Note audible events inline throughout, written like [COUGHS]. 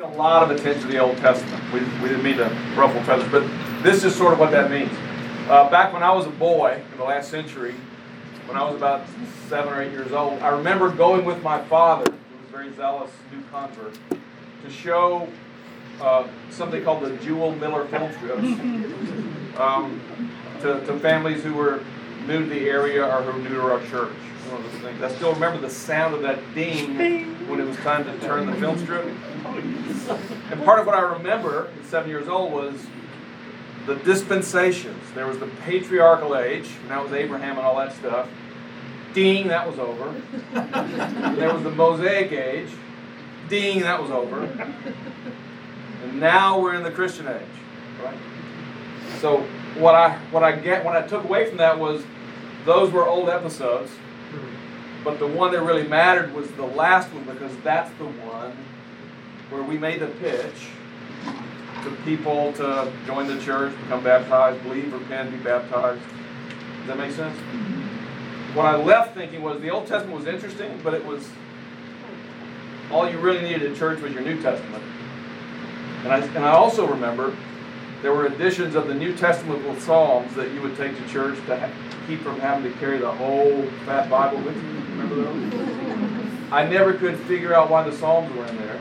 a lot of attention to the Old Testament. We, we didn't mean to ruffle feathers, but this is sort of what that means. Uh, back when I was a boy in the last century, when I was about seven or eight years old, I remember going with my father, who was a very zealous new convert, to show uh, something called the Jule Miller film strips um, to, to families who were new to the area or who were new to our church. One of those things. I still remember the sound of that ding when it was time to turn the film strip. And part of what I remember at seven years old was the dispensations. There was the patriarchal age, and that was Abraham and all that stuff. Ding, that was over. there was the Mosaic age. Ding, that was over. And now we're in the Christian age, right? So what I what I get what I took away from that was those were old episodes, but the one that really mattered was the last one because that's the one where we made the pitch to people to join the church, become baptized, believe, repent, be baptized. Does that make sense? Mm-hmm. What I left thinking was the Old Testament was interesting, but it was all you really needed in church was your New Testament. And I, and I also remember there were editions of the New Testament with Psalms that you would take to church to ha- keep from having to carry the whole fat Bible with you. I never could figure out why the Psalms were in there.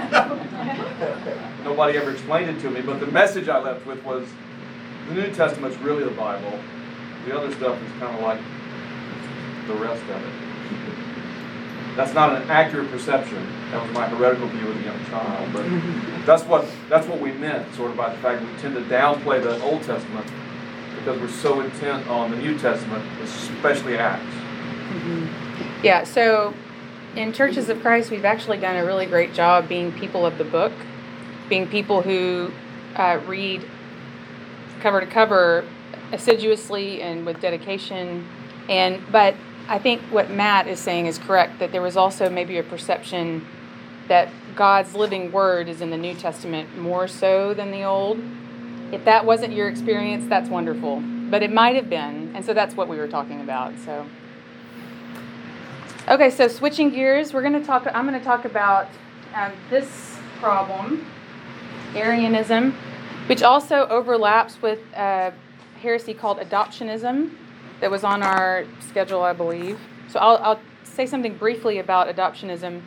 [LAUGHS] Nobody ever explained it to me, but the message I left with was the New Testament's really the Bible. The other stuff is kind of like the rest of it. That's not an accurate perception. That was my heretical view as a young child, but [LAUGHS] that's what that's what we meant, sort of by the fact we tend to downplay the Old Testament because we're so intent on the New Testament, especially Acts. Mm-hmm. Yeah. So in Churches of Christ, we've actually done a really great job being people of the book, being people who uh, read cover to cover assiduously and with dedication. And but I think what Matt is saying is correct that there was also maybe a perception that God's living word is in the New Testament more so than the Old. If that wasn't your experience, that's wonderful. But it might have been, and so that's what we were talking about. So Okay, so switching gears, we're going to talk. I'm going to talk about um, this problem, Arianism, which also overlaps with a heresy called adoptionism that was on our schedule, I believe. So I'll, I'll say something briefly about adoptionism.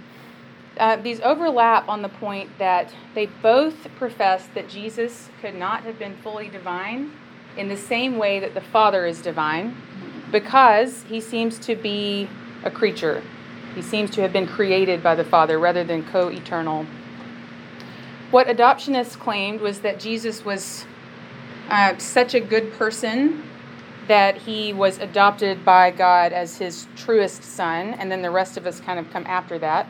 Uh, these overlap on the point that they both profess that Jesus could not have been fully divine in the same way that the Father is divine because he seems to be a creature. He seems to have been created by the Father rather than co eternal. What adoptionists claimed was that Jesus was uh, such a good person that he was adopted by God as his truest son, and then the rest of us kind of come after that.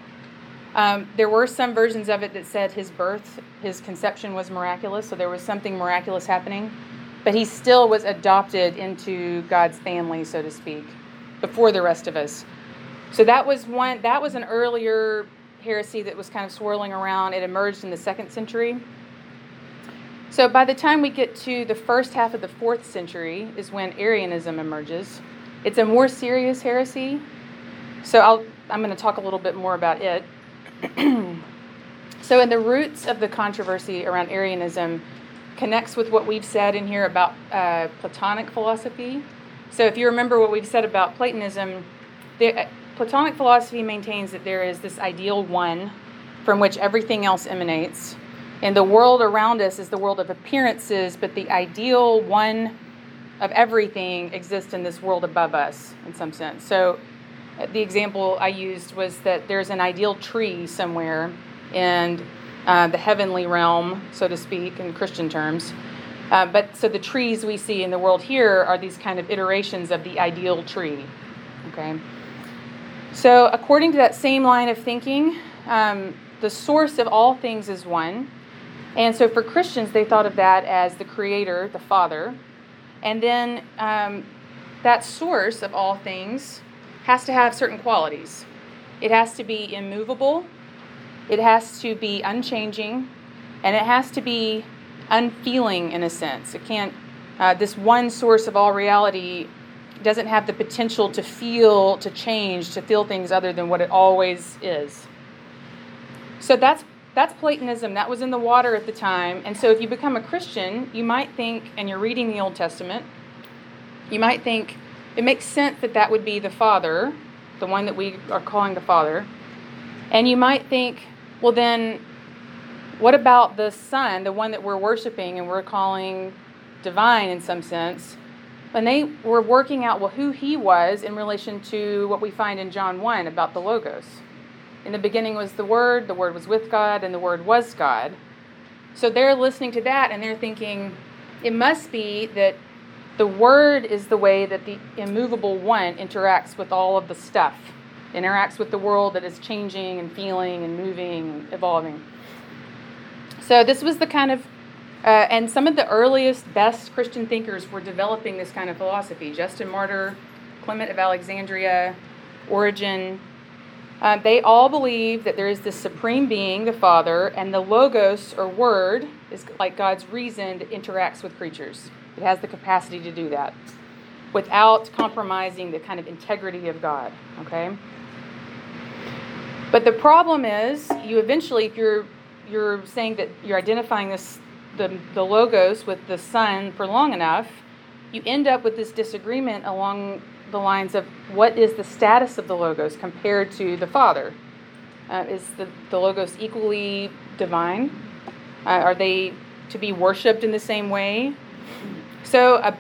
Um, there were some versions of it that said his birth, his conception was miraculous, so there was something miraculous happening, but he still was adopted into God's family, so to speak, before the rest of us. So that was one. That was an earlier heresy that was kind of swirling around. It emerged in the second century. So by the time we get to the first half of the fourth century, is when Arianism emerges. It's a more serious heresy. So I'll, I'm going to talk a little bit more about it. [CLEARS THROAT] so in the roots of the controversy around Arianism connects with what we've said in here about uh, Platonic philosophy. So if you remember what we've said about Platonism, there, Platonic philosophy maintains that there is this ideal one from which everything else emanates. And the world around us is the world of appearances, but the ideal one of everything exists in this world above us in some sense. So uh, the example I used was that there's an ideal tree somewhere in uh, the heavenly realm, so to speak, in Christian terms. Uh, but so the trees we see in the world here are these kind of iterations of the ideal tree. Okay. So, according to that same line of thinking, um, the source of all things is one. And so, for Christians, they thought of that as the Creator, the Father. And then um, that source of all things has to have certain qualities. It has to be immovable, it has to be unchanging, and it has to be unfeeling in a sense. It can't, uh, this one source of all reality doesn't have the potential to feel, to change, to feel things other than what it always is. So that's that's Platonism. That was in the water at the time. And so if you become a Christian, you might think, and you're reading the Old Testament, you might think it makes sense that that would be the Father, the one that we are calling the Father. And you might think, well, then what about the Son, the one that we're worshiping and we're calling divine in some sense? And they were working out well who he was in relation to what we find in John 1 about the Logos. In the beginning was the Word, the Word was with God, and the Word was God. So they're listening to that and they're thinking, it must be that the Word is the way that the immovable one interacts with all of the stuff, interacts with the world that is changing and feeling and moving and evolving. So this was the kind of, uh, and some of the earliest, best Christian thinkers were developing this kind of philosophy. Justin Martyr, Clement of Alexandria, Origen, uh, they all believe that there is this supreme being, the Father, and the Logos or Word is like God's reason that interacts with creatures. It has the capacity to do that without compromising the kind of integrity of God. Okay? But the problem is, you eventually, if you're you're saying that you're identifying this the, the logos with the Son for long enough, you end up with this disagreement along the lines of what is the status of the logos compared to the Father? Uh, is the, the logos equally divine? Uh, are they to be worshipped in the same way? So uh,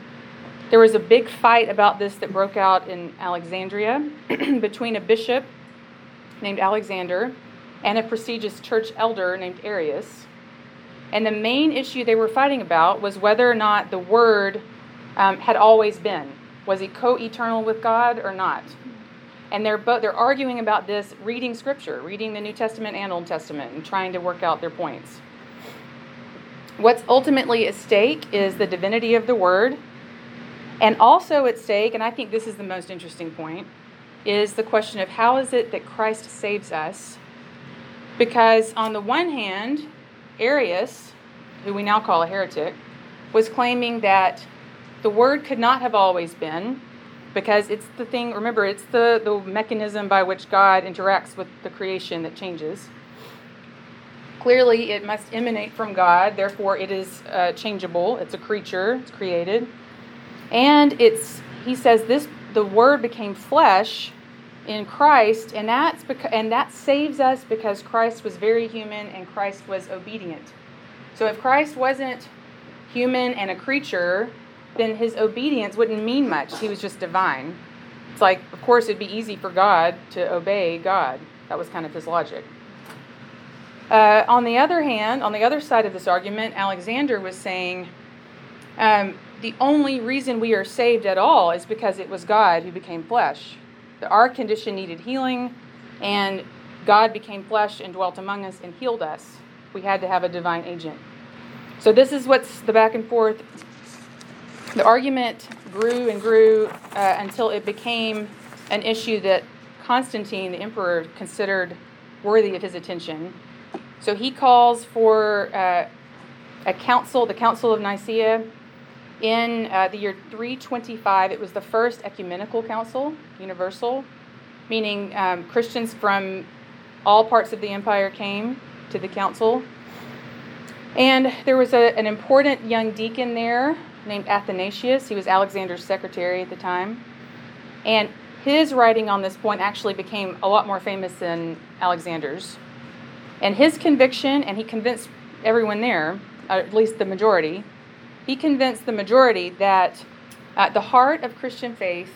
there was a big fight about this that broke out in Alexandria [CLEARS THROAT] between a bishop named Alexander and a prestigious church elder named Arius. And the main issue they were fighting about was whether or not the Word um, had always been. Was he co-eternal with God or not? And they're both they're arguing about this reading scripture, reading the New Testament and Old Testament and trying to work out their points. What's ultimately at stake is the divinity of the word. And also at stake, and I think this is the most interesting point, is the question of how is it that Christ saves us? Because on the one hand, Arius, who we now call a heretic, was claiming that the word could not have always been because it's the thing, remember, it's the, the mechanism by which God interacts with the creation that changes. Clearly, it must emanate from God, therefore, it is uh, changeable. It's a creature, it's created. And it's, he says, this the word became flesh in Christ, and that's because, and that saves us because Christ was very human and Christ was obedient. So if Christ wasn't human and a creature, then his obedience wouldn't mean much. He was just divine. It's like, of course, it'd be easy for God to obey God. That was kind of his logic. Uh, on the other hand, on the other side of this argument, Alexander was saying um, the only reason we are saved at all is because it was God who became flesh. Our condition needed healing, and God became flesh and dwelt among us and healed us. We had to have a divine agent. So, this is what's the back and forth the argument grew and grew uh, until it became an issue that Constantine, the emperor, considered worthy of his attention. So he calls for uh, a council, the Council of Nicaea, in uh, the year 325. It was the first ecumenical council, universal, meaning um, Christians from all parts of the empire came to the council. And there was a, an important young deacon there named Athanasius. He was Alexander's secretary at the time. And his writing on this point actually became a lot more famous than Alexander's. And his conviction, and he convinced everyone there, at least the majority, he convinced the majority that uh, the heart of Christian faith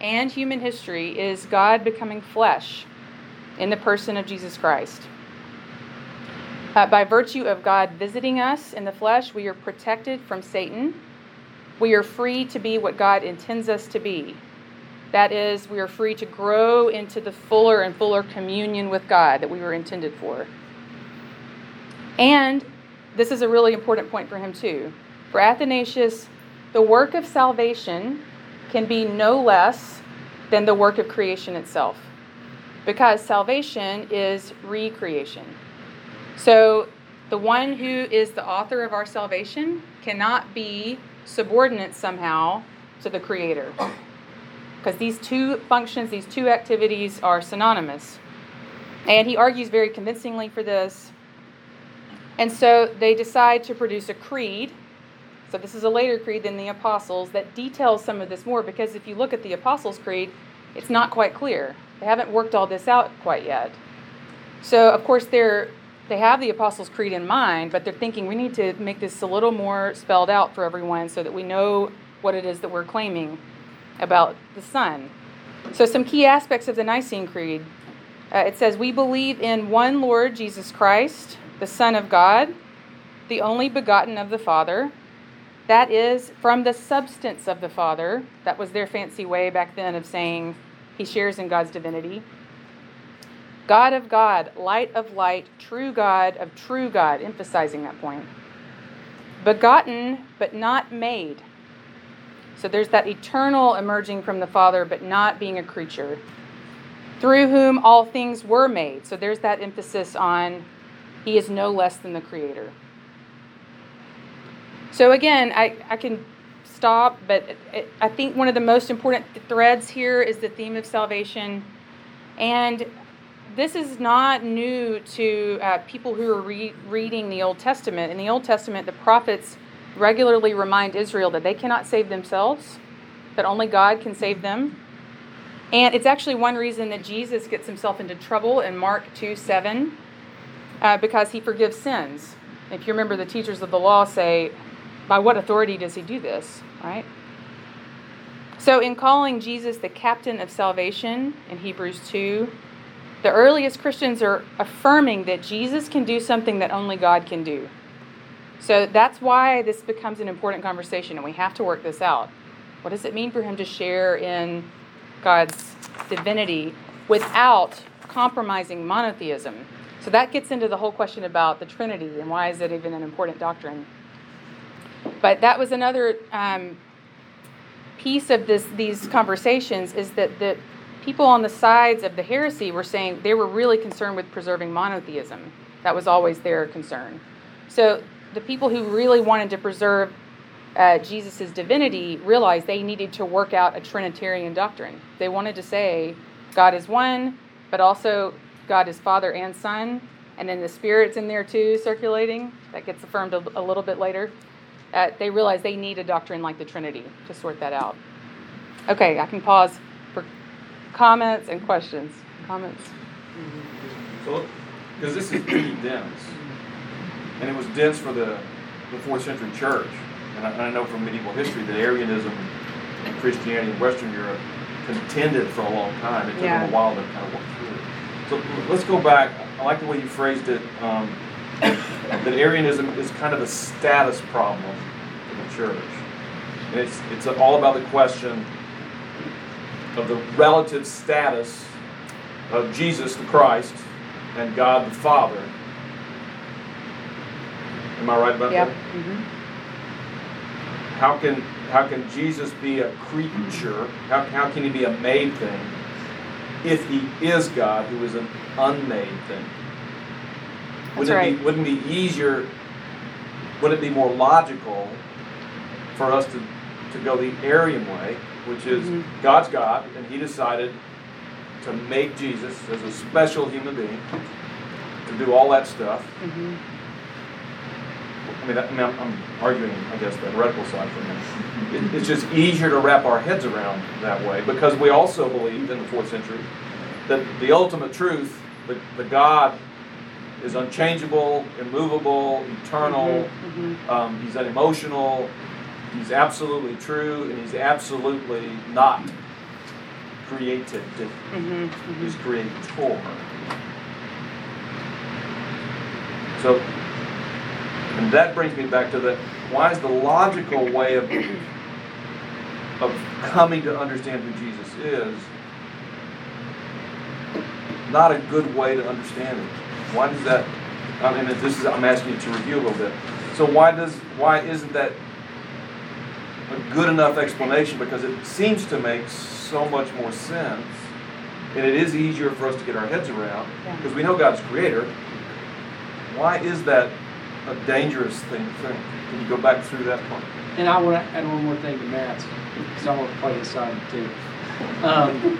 and human history is God becoming flesh in the person of Jesus Christ. Uh, by virtue of God visiting us in the flesh, we are protected from Satan. We are free to be what God intends us to be. That is, we are free to grow into the fuller and fuller communion with God that we were intended for. And this is a really important point for him, too. For Athanasius, the work of salvation can be no less than the work of creation itself, because salvation is recreation. So the one who is the author of our salvation cannot be subordinate somehow to the creator. Because these two functions, these two activities are synonymous. And he argues very convincingly for this. And so they decide to produce a creed. So this is a later creed than the Apostles that details some of this more because if you look at the Apostles' creed, it's not quite clear. They haven't worked all this out quite yet. So of course they're they have the Apostles' Creed in mind, but they're thinking we need to make this a little more spelled out for everyone so that we know what it is that we're claiming about the Son. So, some key aspects of the Nicene Creed uh, it says, We believe in one Lord Jesus Christ, the Son of God, the only begotten of the Father. That is from the substance of the Father. That was their fancy way back then of saying he shares in God's divinity. God of God, light of light, true God of true God, emphasizing that point. Begotten, but not made. So there's that eternal emerging from the Father, but not being a creature. Through whom all things were made. So there's that emphasis on he is no less than the Creator. So again, I, I can stop, but it, it, I think one of the most important threads here is the theme of salvation. And this is not new to uh, people who are re- reading the Old Testament. In the Old Testament, the prophets regularly remind Israel that they cannot save themselves, that only God can save them. And it's actually one reason that Jesus gets himself into trouble in Mark 2 7, uh, because he forgives sins. If you remember, the teachers of the law say, by what authority does he do this, right? So, in calling Jesus the captain of salvation in Hebrews 2, the earliest Christians are affirming that Jesus can do something that only God can do. So that's why this becomes an important conversation, and we have to work this out. What does it mean for him to share in God's divinity without compromising monotheism? So that gets into the whole question about the Trinity and why is it even an important doctrine. But that was another um, piece of this these conversations is that the people on the sides of the heresy were saying they were really concerned with preserving monotheism. That was always their concern. So the people who really wanted to preserve uh, Jesus' divinity realized they needed to work out a Trinitarian doctrine. They wanted to say God is one, but also God is Father and Son, and then the Spirit's in there too, circulating. That gets affirmed a, a little bit later. Uh, they realize they need a doctrine like the Trinity to sort that out. Okay, I can pause for comments and questions. Comments? So, because this is pretty dense, and it was dense for the, the fourth century church. And I, and I know from medieval history that Arianism and Christianity in Western Europe contended for a long time. It took Yeah. them a while to kind of work through it. So let's go back. I like the way you phrased it. Um, that Arianism is kind of a status problem in the church. And it's, it's all about the question of the relative status of Jesus the Christ and God the Father. Am I right about Yep. that? hmm How can how can Jesus be a creature? How, how can he be a made thing if he is God who is an unmade thing? That's Wouldn't it right. be wouldn't it be easier wouldn't it be more logical for us to, to go the Arian way, which is Mhm. God's God, and he decided to make Jesus as a special human being to do all that stuff. hmm I mean, I mean I'm, I'm arguing, I guess, the heretical side for a minute. It, it's just easier to wrap our heads around that way because we also believed in the fourth century that the ultimate truth, the, the God, is unchangeable, immovable, eternal. hmm Um, he's unemotional. He's absolutely true, and he's absolutely not created. hmm He's creator. So, and that brings me back to the why is the logical way of of coming to understand who Jesus is not a good way to understand it? Why does that? I mean, this is I'm asking you to review a little bit. So why does why isn't that a good enough explanation? Because it seems to make so much more sense, and it is easier for us to get our heads around Yeah. because we know God's creator. Why is that a dangerous thing to think? Can you go back through that part? And I want to add one more thing to Matt's, because I want to play his side too. Um,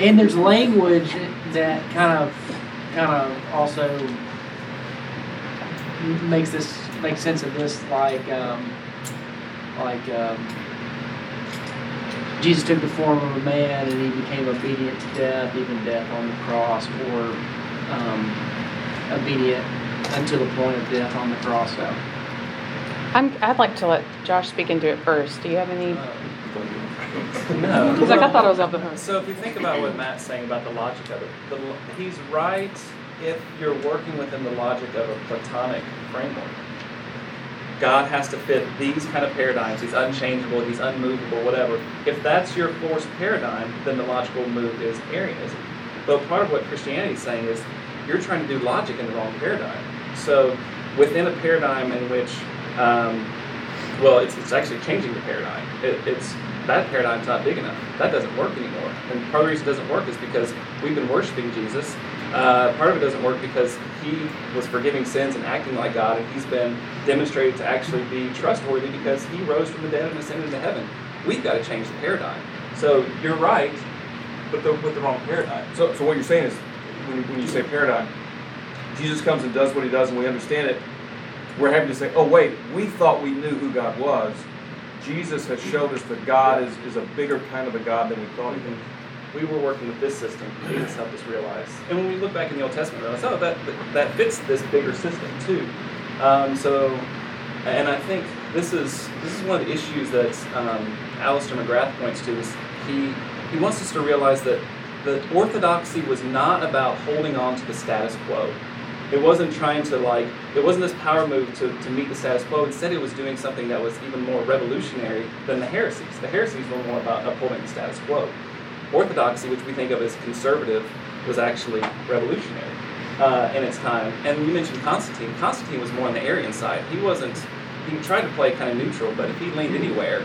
and there's language that kind of, kind of also makes this make sense of this like um, like um, Jesus took the form of a man and he became obedient to death, even death on the cross, or um, obedient until the point of death on the cross. So, I'm, I'd like to let Josh speak into it first. Do you have any? No. [LAUGHS] He's like, I thought I was off the hook. So if you think about what Matt's saying about the logic of it, the, he's right if you're working within the logic of a Platonic framework. God has to fit these kind of paradigms. He's unchangeable, he's unmovable, whatever. If that's your forced paradigm, then the logical move is Arianism. But part of what Christianity is saying is you're trying to do logic in the wrong paradigm. So within a paradigm in which, um, well, it's, it's actually changing the paradigm. It, it's that paradigm's not big enough. That doesn't work anymore. And part of the reason it doesn't work is because we've been worshiping Jesus. Uh, part of it doesn't work because he was forgiving sins and acting like God, and he's been demonstrated to actually be trustworthy because he rose from the dead and ascended into heaven. We've got to change the paradigm. So you're right, but the, with the wrong paradigm. So, so what you're saying is, when you, when you say paradigm, Jesus comes and does what he does, and we understand it. We're having to say, oh wait, we thought we knew who God was. Jesus has showed us that God is, is a bigger kind of a God than we thought he was. we were working with this system. Jesus helped us realize. And when we look back in the Old Testament, we realize, oh, that, that fits this bigger system too. Um, so, and I think this is this is one of the issues that um, Alister McGrath points to. Is he he wants us to realize that the orthodoxy was not about holding on to the status quo. It wasn't trying to like it wasn't this power move to, to meet the status quo. Instead, it was doing something that was even more revolutionary than the heresies. The heresies were more about upholding the status quo. Orthodoxy, which we think of as conservative, was actually revolutionary uh, in its time. And you mentioned Constantine. Constantine was more on the Arian side. He wasn't. He tried to play kind of neutral, but if he leaned anywhere,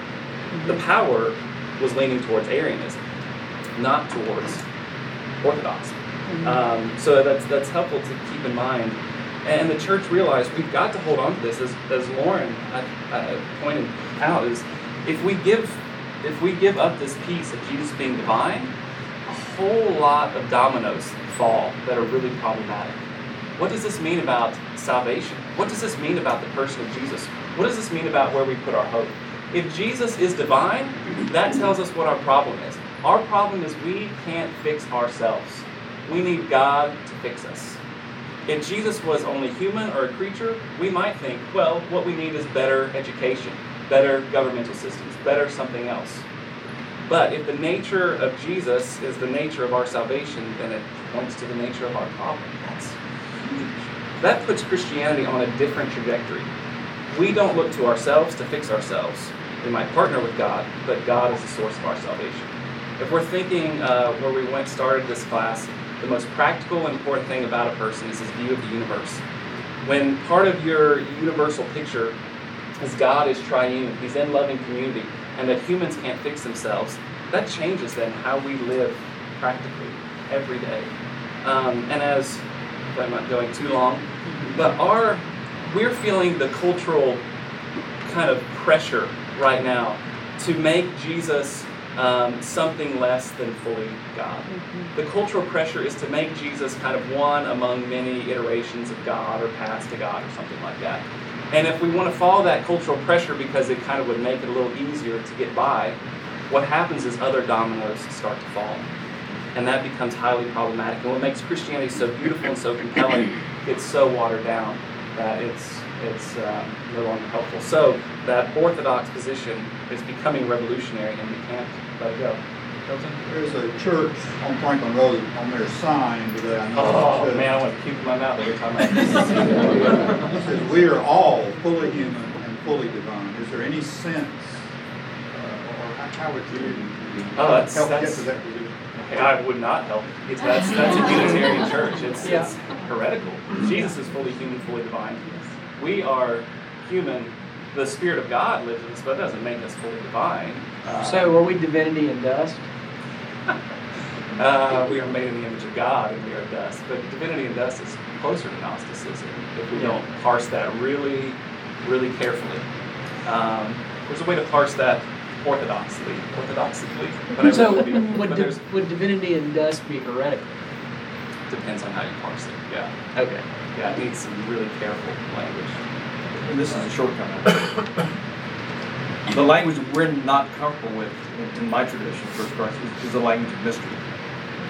the power was leaning towards Arianism, not towards Orthodoxy. Um, so that's that's helpful to keep in mind. And the church realized we've got to hold on to this, as, as Lauren pointed out, is if we give if we give up this piece of Jesus being divine, a whole lot of dominoes fall that are really problematic. What does this mean about salvation? What does this mean about the person of Jesus? What does this mean about where we put our hope? If Jesus is divine, that tells us what our problem is. Our problem is we can't fix ourselves. We need God to fix us. If Jesus was only human or a creature, we might think, well, what we need is better education, better governmental systems, better something else. But if the nature of Jesus is the nature of our salvation, then it points to the nature of our problem. That's huge. That puts Christianity on a different trajectory. We don't look to ourselves to fix ourselves. We might partner with God, but God is the source of our salvation. If we're thinking uh, where we went started this class, the most practical and important thing about a person is his view of the universe. When part of your universal picture is God is triune, He's in loving community, and that humans can't fix themselves, that changes then how we live practically every day. Um, and as I'm not going too long, but our we're feeling the cultural kind of pressure right now to make Jesus um, something less than fully God. The cultural pressure is to make Jesus kind of one among many iterations of God or paths to God or something like that. And if we want to follow that cultural pressure because it kind of would make it a little easier to get by, what happens is other dominoes start to fall. And that becomes highly problematic. And what makes Christianity so beautiful and so compelling, [COUGHS] it's so watered down that it's it's um, no longer helpful. So that orthodox position is becoming revolutionary, and we can't let it go. There's a church on Franklin Road on their sign today. I know Oh says- man, I want to puke in my mouth every time I. [LAUGHS] It says, "We are all fully human and fully divine." Is there any sense, uh, or how- how would you Oh, that's- help get that's- to that position? I would not help. It's, that's that's a Unitarian church. It's, Yeah. it's heretical. Jesus is fully human, fully divine. We are human. The Spirit of God lives in us, but that doesn't make us fully divine. Uh, so are we divinity and dust? [LAUGHS] uh, we are made in the image of God, and we are dust. But divinity and dust is closer to Gnosticism if we don't parse that really, really carefully. Um, there's a way to parse that orthodoxly, orthodoxically. whatever So would be. would, But di- would divinity and dust be heretical? depends on how you parse it. Yeah. Okay. Yeah, it needs some really careful language. And this is a shortcoming. [COUGHS] the language we're not comfortable with in, in my tradition, First Christ, is, is the language of mystery.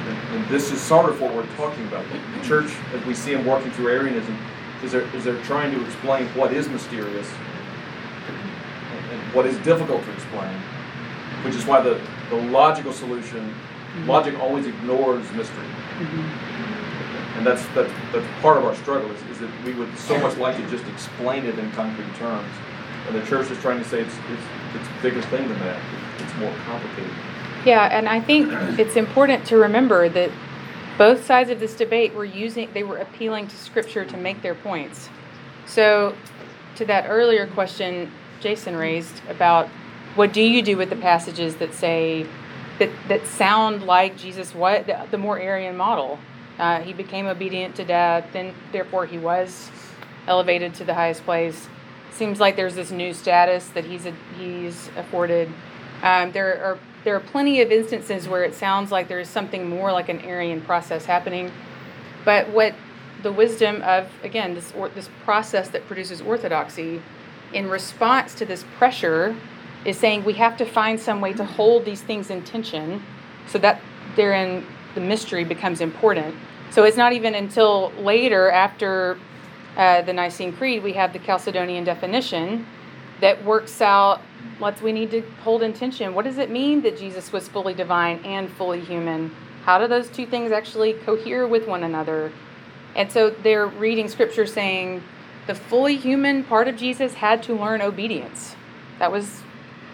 And, and this is sort of what we're talking about. The church, as we see them working through Arianism, is they're, is they're trying to explain what is mysterious and, and what is difficult to explain, which is why the, the logical solution, mm-hmm. logic always ignores mystery. Mm-hmm. And that's, that's, that's part of our struggle is, is that we would so much like to just explain it in concrete terms. And the church is trying to say it's, it's, it's a bigger thing than that. It's more complicated. Yeah, and I think it's important to remember that both sides of this debate were using, they were appealing to Scripture to make their points. So, to that earlier question Jason raised about what do you do with the passages that say, that, that sound like Jesus, what the, the more Arian model? Uh, he became obedient to death, then therefore he was elevated to the highest place. Seems like there's this new status that he's a, he's afforded. Um, there are there are plenty of instances where it sounds like there is something more like an Arian process happening, but what the wisdom of again this or, this process that produces orthodoxy, in response to this pressure, is saying we have to find some way to hold these things in tension, so that therein the mystery becomes important. So it's not even until later, after uh, the Nicene Creed, we have the Chalcedonian definition that works out. Let's we need to hold in tension. What does it mean that Jesus was fully divine and fully human? How do those two things actually cohere with one another? And so they're reading scripture saying the fully human part of Jesus had to learn obedience. That was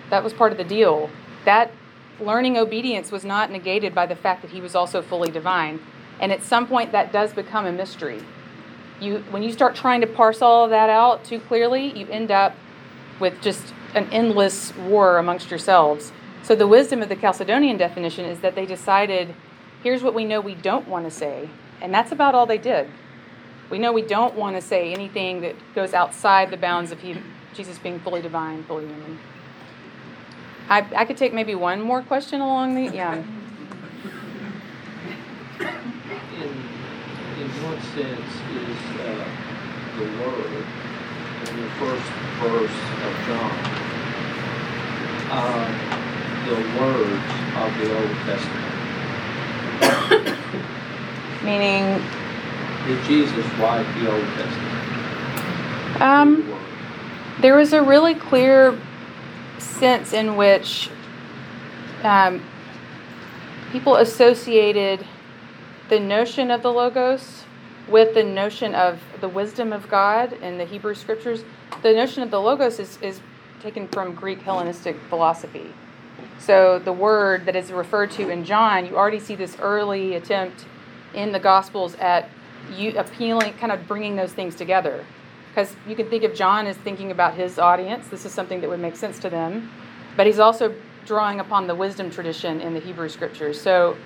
that was part of the deal. That learning obedience was not negated by the fact that he was also fully divine. And at some point, that does become a mystery. You, when you start trying to parse all of that out too clearly, you end up with just an endless war amongst yourselves. So, the wisdom of the Chalcedonian definition is that they decided here's what we know we don't want to say. And that's about all they did. We know we don't want to say anything that goes outside the bounds of he, Jesus being fully divine, fully human. I, I could take maybe one more question along the yeah. In, in what sense is uh, the word in the first verse of John uh, the words of the Old Testament? [COUGHS] Meaning, Did Jesus write the Old Testament? um, The there was a really clear sense in which um, people associated the notion of the Logos with the notion of the wisdom of God in the Hebrew scriptures. The notion of the Logos is, is taken from Greek Hellenistic philosophy. So the word that is referred to in John, you already see this early attempt in the Gospels at you appealing, kind of bringing those things together. Because you can think of John as thinking about his audience. This is something that would make sense to them. But he's also drawing upon the wisdom tradition in the Hebrew scriptures. So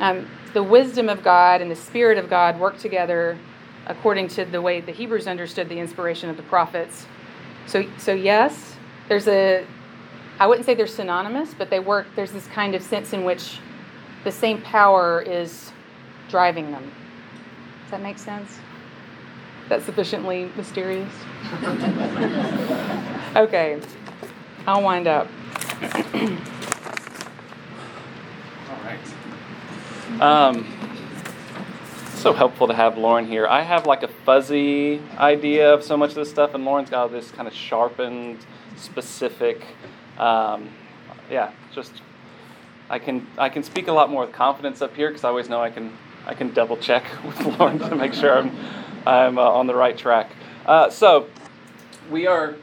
um, the wisdom of God and the Spirit of God work together according to the way the Hebrews understood the inspiration of the prophets. So, so yes, there's a, I wouldn't say they're synonymous, but they work, there's this kind of sense in which the same power is driving them. Does that make sense? That's sufficiently mysterious? [LAUGHS] okay, I'll wind up. [CLEARS THROAT] All right. Um, so helpful to have Lauren here. I have like a fuzzy idea of so much of this stuff, and Lauren's got this kind of sharpened, specific. Um, yeah, just I can I can speak a lot more with confidence up here because I always know I can I can double check [LAUGHS] with Lauren to make sure I'm I'm uh, on the right track. Uh, so we are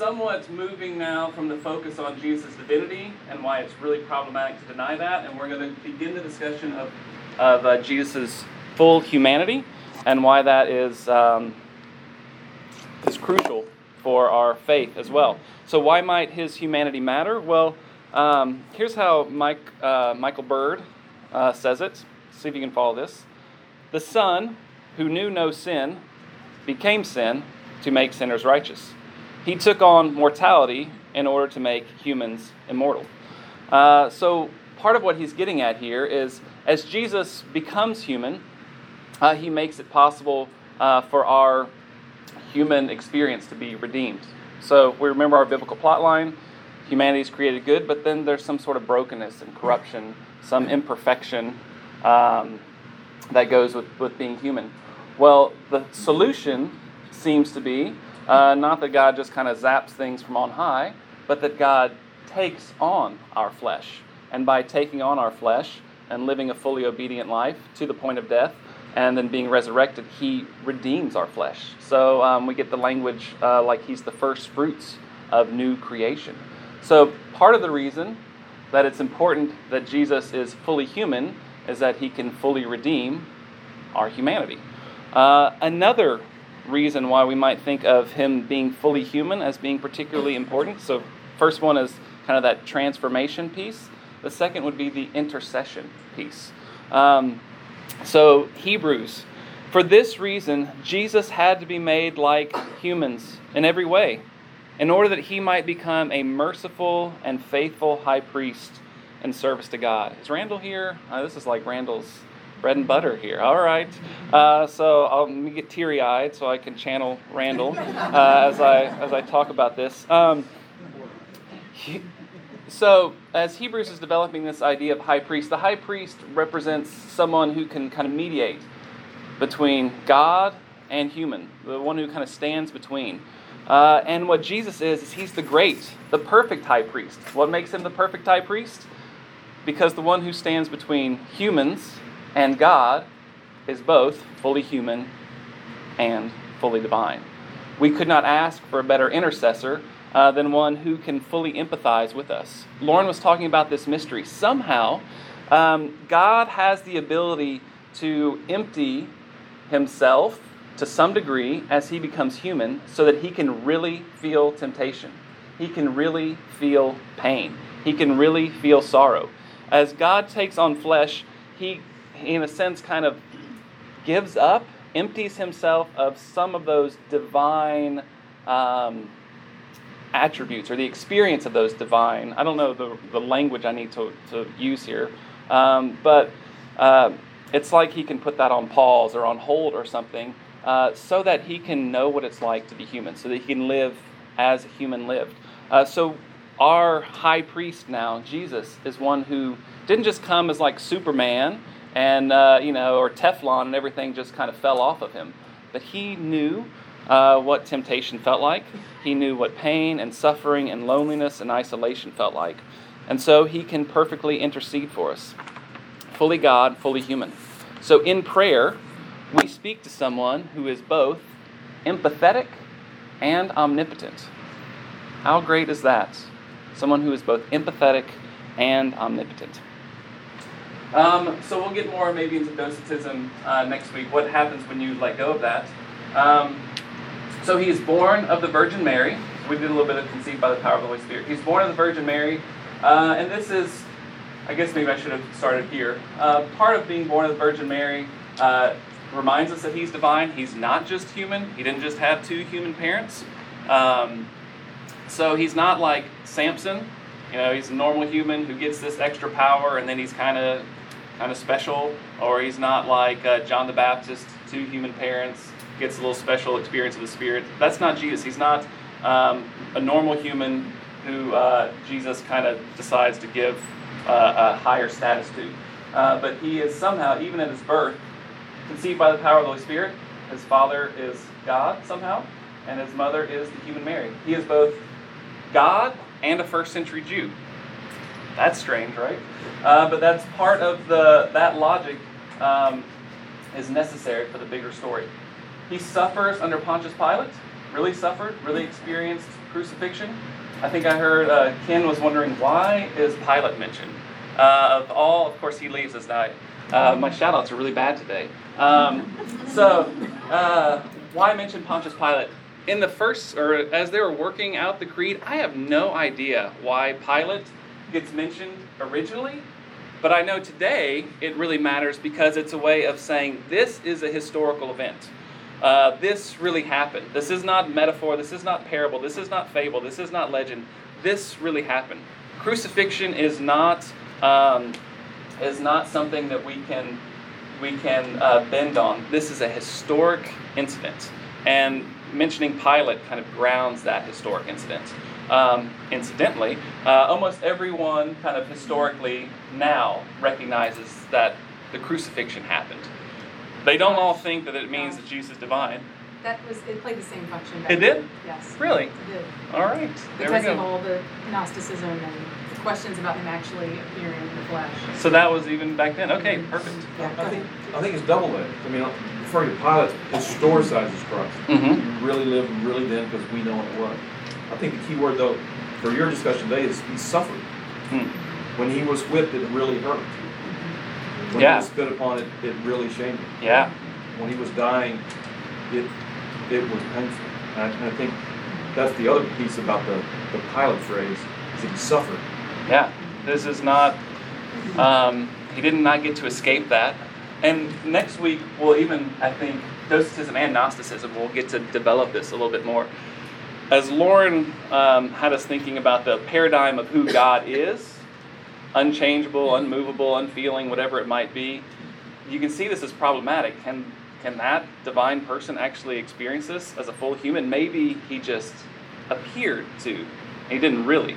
somewhat moving now from the focus on Jesus' divinity and why it's really problematic to deny that, and we're going to begin the discussion of, of uh, Jesus' full humanity and why that is, um, is crucial for our faith as well. So, why might his humanity matter? Well, um, here's how Mike, uh, Michael Bird uh, says it. See if you can follow this. The Son, who knew no sin, became sin to make sinners righteous. He took on mortality in order to make humans immortal. Uh, so, part of what he's getting at here is as Jesus becomes human, uh, he makes it possible uh, for our human experience to be redeemed. So we remember our biblical plot line humanity is created good, but then there's some sort of brokenness and corruption, some imperfection um, that goes with, with being human. Well, the solution seems to be uh, not that God just kind of zaps things from on high, but that God takes on our flesh. And by taking on our flesh and living a fully obedient life to the point of death, and then being resurrected, he redeems our flesh. So um, we get the language uh, like he's the first fruits of new creation. So part of the reason that it's important that Jesus is fully human is that he can fully redeem our humanity. Uh, another reason why we might think of him being fully human as being particularly important. So, first one is kind of that transformation piece. The second would be the intercession piece. Um, so, Hebrews. For this reason, Jesus had to be made like humans in every way, in order that he might become a merciful and faithful high priest in service to God. Is Randall here? Uh, this is like Randall's bread and butter here. All right. Uh, so I'll, let me get teary eyed so I can channel Randall [LAUGHS] uh, as, I, as I talk about this. Um, he, so, as Hebrews is developing this idea of high priest, the high priest represents someone who can kind of mediate between God and human, the one who kind of stands between. Uh, and what Jesus is, is he's the great, the perfect high priest. What makes him the perfect high priest? Because the one who stands between humans and God is both fully human and fully divine. We could not ask for a better intercessor uh, than one who can fully empathize with us. Lauren was talking about this mystery. Somehow, um, God has the ability to empty himself to some degree as he becomes human so that he can really feel temptation. He can really feel pain. He can really feel sorrow. As God takes on flesh, he in a sense, kind of gives up, empties himself of some of those divine um, attributes or the experience of those divine. I don't know the, the language I need to, to use here, um, but uh, it's like he can put that on pause or on hold or something uh, so that he can know what it's like to be human, so that he can live as a human lived. Uh, so, our high priest now, Jesus, is one who didn't just come as like Superman and uh, you know, or Teflon and everything just kind of fell off of him. But he knew uh, what temptation felt like. He knew what pain and suffering and loneliness and isolation felt like. And so he can perfectly intercede for us. Fully God, fully human. So in prayer, we speak to someone who is both empathetic and omnipotent. How great is that? Someone who is both empathetic and omnipotent. Um, so we'll get more maybe into docetism uh, next week. What happens when you let go of that? Um, so he is born of the Virgin Mary. We did a little bit of conceived by the power of the Holy Spirit. He's born of the Virgin Mary, uh, and this is, I guess maybe I should have started here. Uh, part of being born of the Virgin Mary uh, reminds us that he's divine. He's not just human. He didn't just have two human parents. Um, so he's not like Samson. You know, he's a normal human who gets this extra power, and then he's kind of kind of special, or he's not like uh, John the Baptist, two human parents, gets a little special experience of the Spirit. That's not Jesus. He's not um, a normal human who uh, Jesus kind of decides to give uh, a higher status to. Uh, but he is somehow, even at his birth, conceived by the power of the Holy Spirit. His father is God somehow, and his mother is the human Mary. He is both God and a first century Jew. That's strange, right? Uh, but that's part of the that logic um, is necessary for the bigger story. He suffers under Pontius Pilate. Really suffered. Really experienced crucifixion. I think I heard uh, Ken was wondering why is Pilate mentioned. Uh, of all, of course, he leaves us now. Uh, my shoutouts are really bad today. Um, so, uh, why mention Pontius Pilate? In the first, or as they were working out the creed, I have no idea why Pilate gets mentioned originally, but I know today it really matters because it's a way of saying this is a historical event. Uh, this really happened. This is not metaphor. This is not parable. This is not fable. This is not legend. This really happened. Crucifixion is not um, is not something that we can we can uh, bend on. This is a historic incident, and mentioning Pilate kind of grounds that historic incident. Um, incidentally, uh, almost everyone kind of historically now recognizes that the crucifixion happened. They don't all think that it means that Jesus is divine. That was, it played the same function. back It did? then. Yes. Really? It did. All right. There we Because of all the Gnosticism and the questions about him actually appearing in the flesh. So that was even back then. Okay, perfect. Yeah, I think. I think it's double edged. I mean, referring to Pilate, historicizes Christ. Mm-hmm. He really lived and really then because we know what it was. I think the key word, though, for your discussion today is he suffered. Hmm. When he was whipped, it really hurt. When Yeah. he was spit upon, it, it really shamed him. Yeah. When he was dying, it it was painful. And I, and I think that's the other piece about the, the Pilate phrase is that he suffered. Yeah. This is not. Um, he did not get to escape that. And next week we'll even, I think, Docetism and Gnosticism we'll get to develop this a little bit more. As Lauren um, had us thinking about the paradigm of who God is, unchangeable, unmovable, unfeeling, whatever it might be, you can see this as problematic. Can can that divine person actually experience this as a full human? Maybe he just appeared to. He didn't really.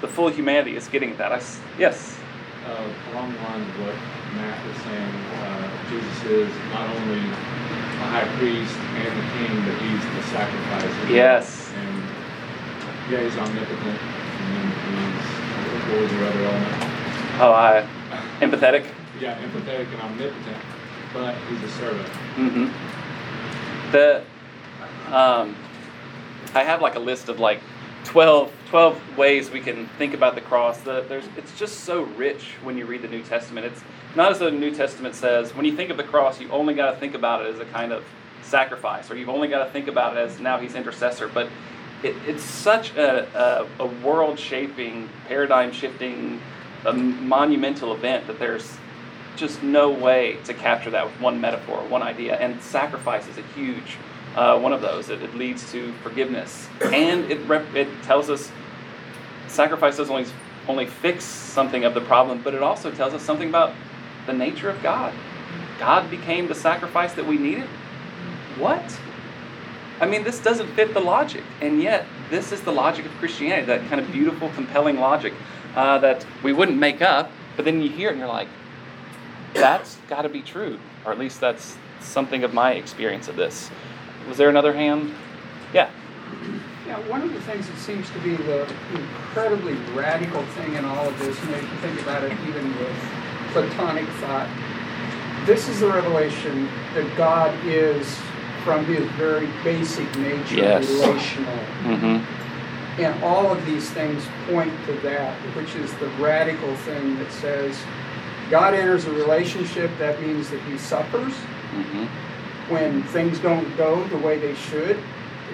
The full humanity is getting at that. I yes. uh, along the lines of what Matt was saying, uh, Jesus is not only a high priest and the king, but he's the sacrifice. Yes. Yeah, he's omnipotent, and then he's what was your other element? Oh, I empathetic. Yeah, empathetic and omnipotent, but he's a servant. Mm-hmm. The um, I have like a list of like 12, 12 ways we can think about the cross. The, there's, it's just so rich when you read the New Testament. It's not as though the New Testament says when you think of the cross, you only got to think about it as a kind of sacrifice, or you've only got to think about it as now he's intercessor. But it, it's such a, a, a world shaping, paradigm shifting, a monumental event that there's just no way to capture that with one metaphor, one idea. And sacrifice is a huge uh, one of those. It, it leads to forgiveness, and it rep- it tells us sacrifice doesn't only only fix something of the problem, but it also tells us something about the nature of God. God became the sacrifice that we needed. What? I mean, this doesn't fit the logic, and yet this is the logic of Christianity. That kind of beautiful, compelling logic uh, that we wouldn't make up, but then you hear it and you're like, that's got to be true, or at least that's something of my experience of this. Was there another hand? Yeah. Yeah, one of the things that seems to be the incredibly radical thing in all of this, and if you think about it even with Platonic thought, this is the revelation that God is, from his very basic nature, Yes. relational. Mm-hmm. And all of these things point to that, which is the radical thing that says God enters a relationship, that means that he suffers. Mm-hmm. When things don't go the way they should,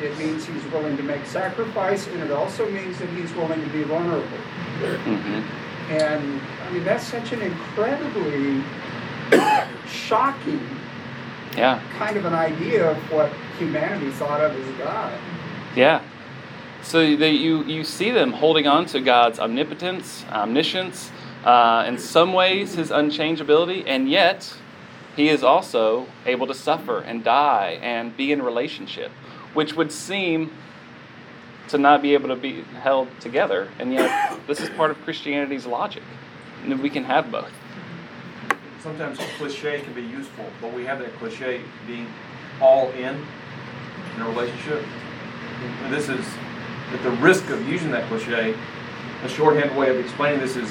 it means he's willing to make sacrifice, and it also means that he's willing to be vulnerable. Mm-hmm. And I mean, that's such an incredibly shocking Yeah. kind of an idea of what humanity thought of as God. Yeah. So that you, you see them holding on to God's omnipotence, omniscience, uh, in some ways his unchangeability, and yet he is also able to suffer and die and be in relationship, which would seem to not be able to be held together. And yet this is part of Christianity's logic. And we can have both. Sometimes cliche can be useful, but we have that cliche being all in in a relationship. And this is, at the risk of using that cliche, a shorthand way of explaining this is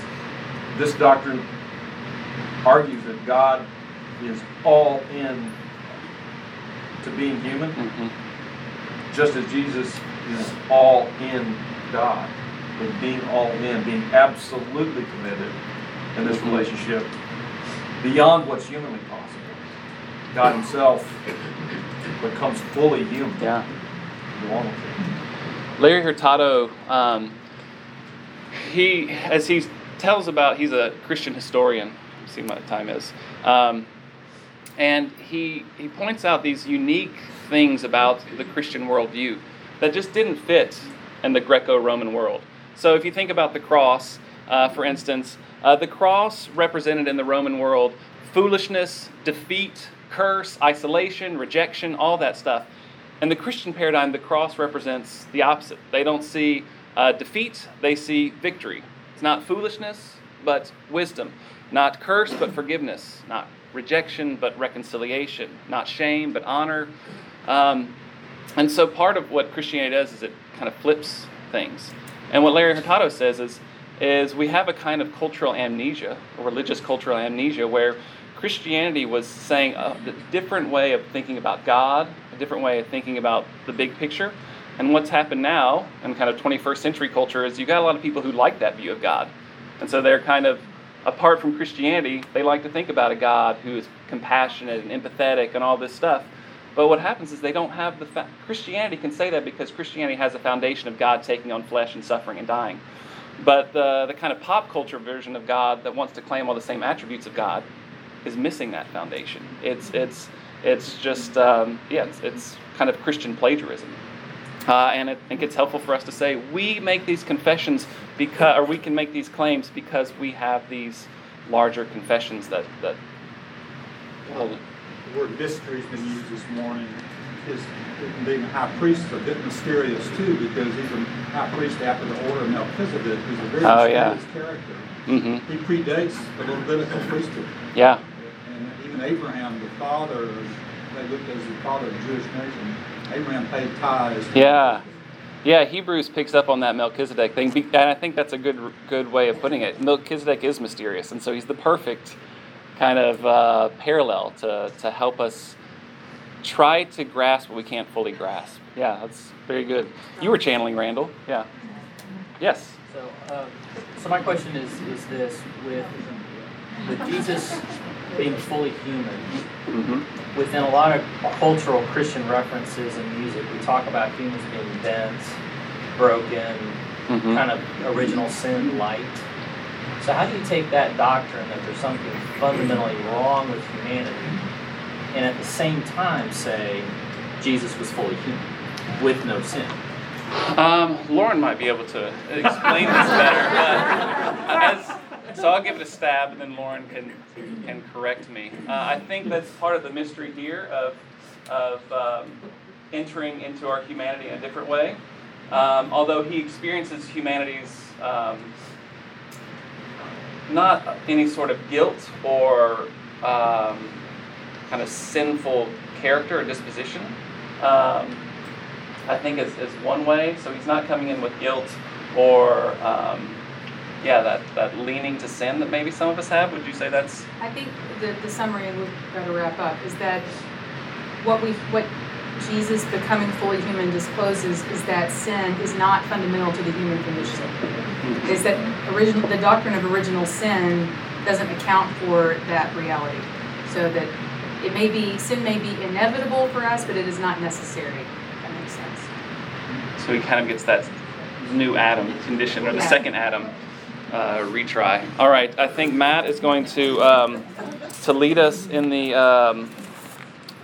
this doctrine argues that God is all in to being human, Mm-hmm. just as Jesus is all in God. But being all in, being absolutely committed in this Mhm. relationship beyond what's humanly possible. God Himself becomes fully human. Yeah. Larry Hurtado, um, he as he tells about, he's a Christian historian. Let's see what time is, um, and he he points out these unique things about the Christian worldview that just didn't fit in the Greco-Roman world. So if you think about the cross, uh, for instance, uh, the cross represented in the Roman world foolishness, defeat, curse, isolation, rejection, all that stuff. In the Christian paradigm, the cross represents the opposite. They don't see uh, defeat, they see victory. It's not foolishness, but wisdom. Not curse, but forgiveness. Not rejection, but reconciliation. Not shame, but honor. Um, and so part of what Christianity does is it kind of flips things. And what Larry Hurtado says is, is we have a kind of cultural amnesia, religious cultural amnesia, where Christianity was saying a different way of thinking about God, a different way of thinking about the big picture. And what's happened now in kind of 21st century culture is you've got a lot of people who like that view of God. And so they're kind of, apart from Christianity, they like to think about a God who is compassionate and empathetic and all this stuff. But what happens is they don't have the fa- Christianity can say that because Christianity has a foundation of God taking on flesh and suffering and dying. But the, the kind of pop culture version of God that wants to claim all the same attributes of God is missing that foundation. It's it's it's just um, yeah, it's, it's kind of Christian plagiarism. Uh, and I think it's helpful for us to say we make these confessions because, or we can make these claims because we have these larger confessions that that. Well, the word mystery's been used this morning. His being a high priest is a bit mysterious too, because he's a high priest after the order of Melchizedek, who's a very Oh, yeah. mysterious character. Mm-hmm. He predates the Levitical priesthood. Yeah. And even Abraham, the father, they looked as the father of the Jewish nation. Abraham paid tithes. Yeah. Yeah, Hebrews picks up on that Melchizedek thing, and I think that's a good good way of putting it. Melchizedek is mysterious, and so he's the perfect kind of uh, parallel to, to help us try to grasp what we can't fully grasp. Yeah, that's very good. You were channeling Randall. Yeah. Yes. So, uh, so my question is, is this, with, with Jesus being fully human, Mm-hmm. within a lot of cultural Christian references and music, we talk about humans being bent, broken, Mm-hmm. kind of original sin light. So how do you take that doctrine that there's something fundamentally wrong with humanity, and at the same time say Jesus was fully human with no sin? Um, Lauren might be able to explain this better, but as, so I'll give it a stab, and then Lauren can can correct me. Uh, I think that's part of the mystery here of of um, entering into our humanity in a different way. Um, although he experiences humanity's um, not any sort of guilt or um, kind of sinful character or disposition. Um, I think is, is one way. So he's not coming in with guilt or um, yeah, that, that leaning to sin that maybe some of us have. Would you say that's I think the, the summary, and we've got to wrap up, is that what we, what Jesus becoming fully human discloses is that sin is not fundamental to the human condition. Is that original, the doctrine of original sin doesn't account for that reality. So that it may be, sin may be inevitable for us, but it is not necessary. That makes sense. so he kind of gets that new Adam condition or the Yeah. second Adam uh, retry. All right, I think Matt is going to um, to lead us in the um,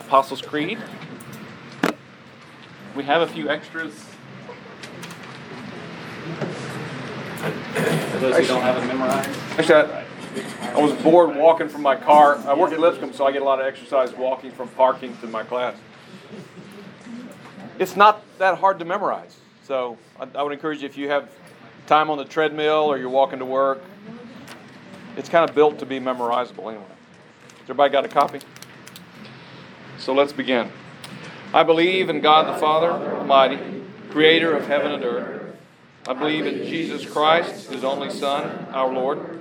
Apostles' Creed. We have a few extras. For those who don't have it memorized. Actually, I, I was bored walking from my car. I work at Lipscomb, so I get a lot of exercise walking from parking to my class. It's not that hard to memorize. So I, I would encourage you if you have time on the treadmill or you're walking to work, it's kind of built to be memorizable anyway. Has everybody got a copy? So let's begin. I believe in God the Father Almighty, creator of heaven and earth. I believe in Jesus Christ, his only Son, our Lord.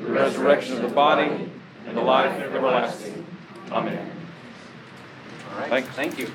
the resurrection of the body, and the life everlasting. Amen. All right. Thank you.